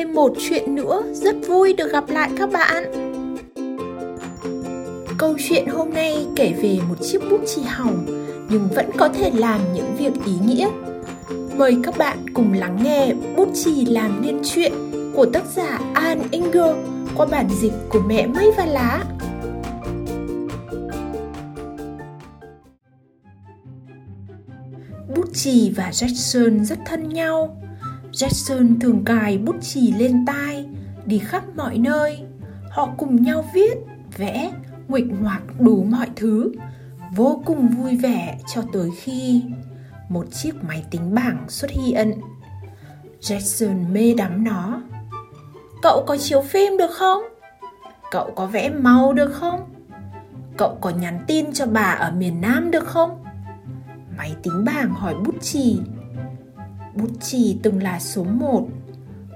thêm một chuyện nữa. Rất vui được gặp lại các bạn. Câu chuyện hôm nay kể về một chiếc bút chì hỏng, nhưng vẫn có thể làm những việc ý nghĩa. Mời các bạn cùng lắng nghe bút chì làm nên chuyện của tác giả An Inger qua bản dịch của mẹ mây và lá. Bút chì và Jackson rất thân nhau. Jackson thường cài bút chì lên tai, đi khắp mọi nơi. Họ cùng nhau viết, vẽ, nguệch ngoạc đủ mọi thứ, vô cùng vui vẻ cho tới khi một chiếc máy tính bảng xuất hiện. Jackson mê đắm nó. Cậu có chiếu phim được không? Cậu có vẽ màu được không? Cậu có nhắn tin cho bà ở miền Nam được không? Máy tính bảng hỏi bút chì Bút chì từng là số 1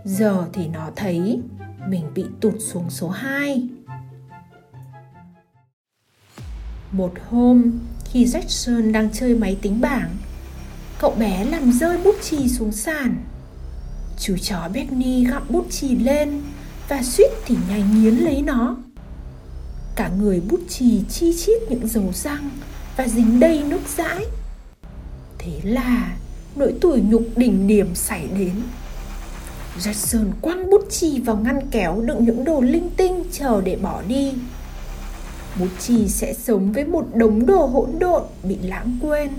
Giờ thì nó thấy mình bị tụt xuống số 2 Một hôm, khi Jackson đang chơi máy tính bảng, Cậu bé làm rơi bút chì xuống sàn. Chú chó Benny gặm bút chì lên Và suýt thì nhai nghiến lấy nó. Cả người bút chì chi chít những dấu răng Và dính đầy nước dãi. Thế là nỗi tủi nhục đỉnh điểm xảy đến. Jackson quăng bút chì vào ngăn kéo đựng những đồ linh tinh, chờ để bỏ đi. Bút chì sẽ sống với một đống đồ hỗn độn bị lãng quên.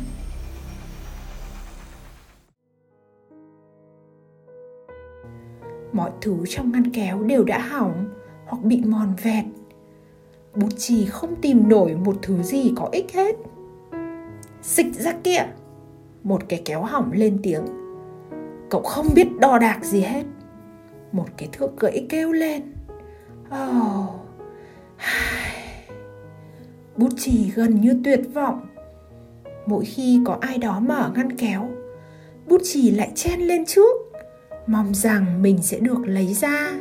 Mọi thứ trong ngăn kéo đều đã hỏng hoặc bị mòn vẹt. Bút chì không tìm nổi một thứ gì có ích hết. Xịch ra kia! Một cái kéo hỏng lên tiếng. Cậu không biết đo đạc gì hết. Một cái thước gãy kêu lên. Oh. bút chì gần như tuyệt vọng. Mỗi khi có ai đó mở ngăn kéo, bút chì lại chen lên trước. Mong rằng mình sẽ được lấy ra.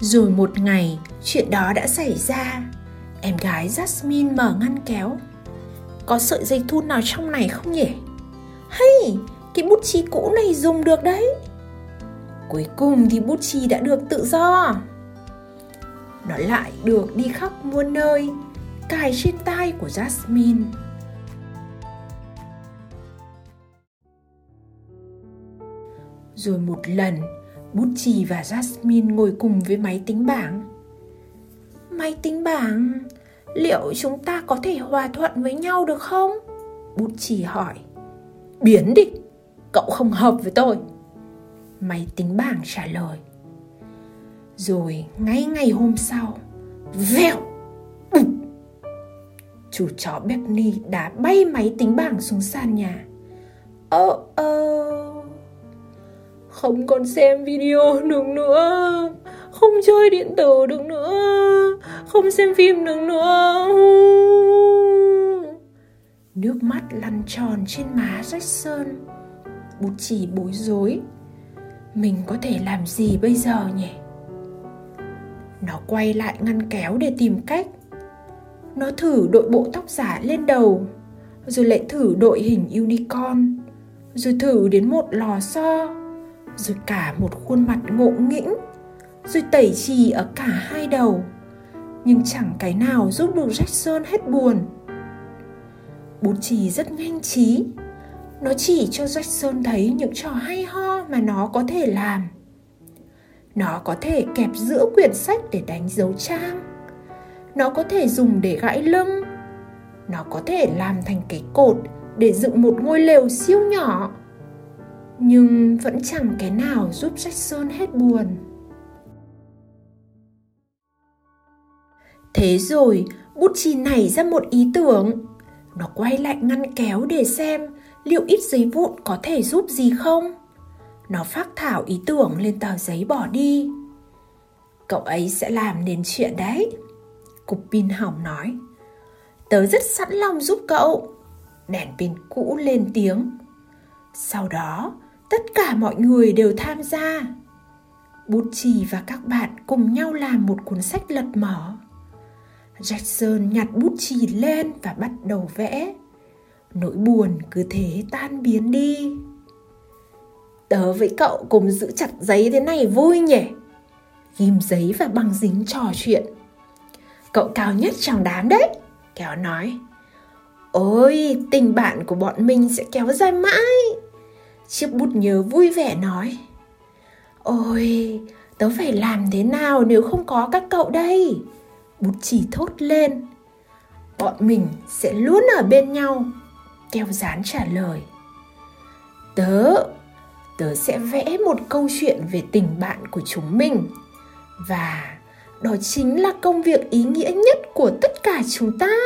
Rồi một ngày, chuyện đó đã xảy ra. Em gái jasmine mở ngăn kéo có sợi dây thun nào trong này không nhỉ? Hay, cái bút chì cũ này dùng được đấy. Cuối cùng thì bút chì đã được tự do. Nó lại được đi khắp muôn nơi, cài trên tay của Jasmine. Rồi một lần, bút chì và Jasmine ngồi cùng với máy tính bảng. Máy tính bảng, liệu chúng ta có thể hòa thuận với nhau được không? Bút chì hỏi. Biến đi, cậu không hợp với tôi. Máy tính bảng trả lời. Rồi ngay ngày hôm sau, vèo, bụp. Chủ chó Beckney đã bay máy tính bảng xuống sàn nhà. Ơ ơ không còn xem video được nữa không chơi điện tử được nữa, không xem phim được nữa. Nước mắt lăn tròn trên má rách sơn bút chỉ bối rối. Mình có thể làm gì bây giờ nhỉ? Nó quay lại ngăn kéo để tìm cách. Nó thử đội bộ tóc giả lên đầu, rồi lại thử đội hình unicorn, rồi thử đến một lò xo, rồi cả một khuôn mặt ngộ nghĩnh rồi tẩy trì ở cả hai đầu. Nhưng chẳng cái nào giúp được Jackson hết buồn. Bút chì rất nhanh trí. Nó chỉ cho Jackson thấy những trò hay ho mà nó có thể làm. Nó có thể kẹp giữa quyển sách để đánh dấu trang. Nó có thể dùng để gãi lưng. Nó có thể làm thành cái cột để dựng một ngôi lều siêu nhỏ. Nhưng vẫn chẳng cái nào giúp Jackson hết buồn. Thế rồi, bút chì nảy ra một ý tưởng. Nó quay lại ngăn kéo để xem liệu ít giấy vụn có thể giúp gì không. Nó phát thảo ý tưởng lên tờ giấy bỏ đi. Cậu ấy sẽ làm nên chuyện đấy. Cục pin hỏng nói. Tớ rất sẵn lòng giúp cậu. Đèn pin cũ lên tiếng. Sau đó, tất cả mọi người đều tham gia. Bút chì và các bạn cùng nhau làm một cuốn sách lật mở. Jackson nhặt bút chì lên và bắt đầu vẽ. Nỗi buồn cứ thế tan biến đi. Tớ với cậu cùng giữ chặt giấy thế này vui nhỉ? Ghim giấy và băng dính trò chuyện. Cậu cao nhất trong đám đấy Kéo nói. Ôi, tình bạn của bọn mình sẽ kéo dài mãi. Chiếc bút nhớ vui vẻ nói. Ôi, tớ phải làm thế nào nếu không có các cậu đây? Bút chỉ thốt lên. Bọn mình sẽ luôn ở bên nhau Keo dán trả lời. Tớ, tớ sẽ vẽ một câu chuyện về tình bạn của chúng mình. Và đó chính là công việc ý nghĩa nhất của tất cả chúng ta.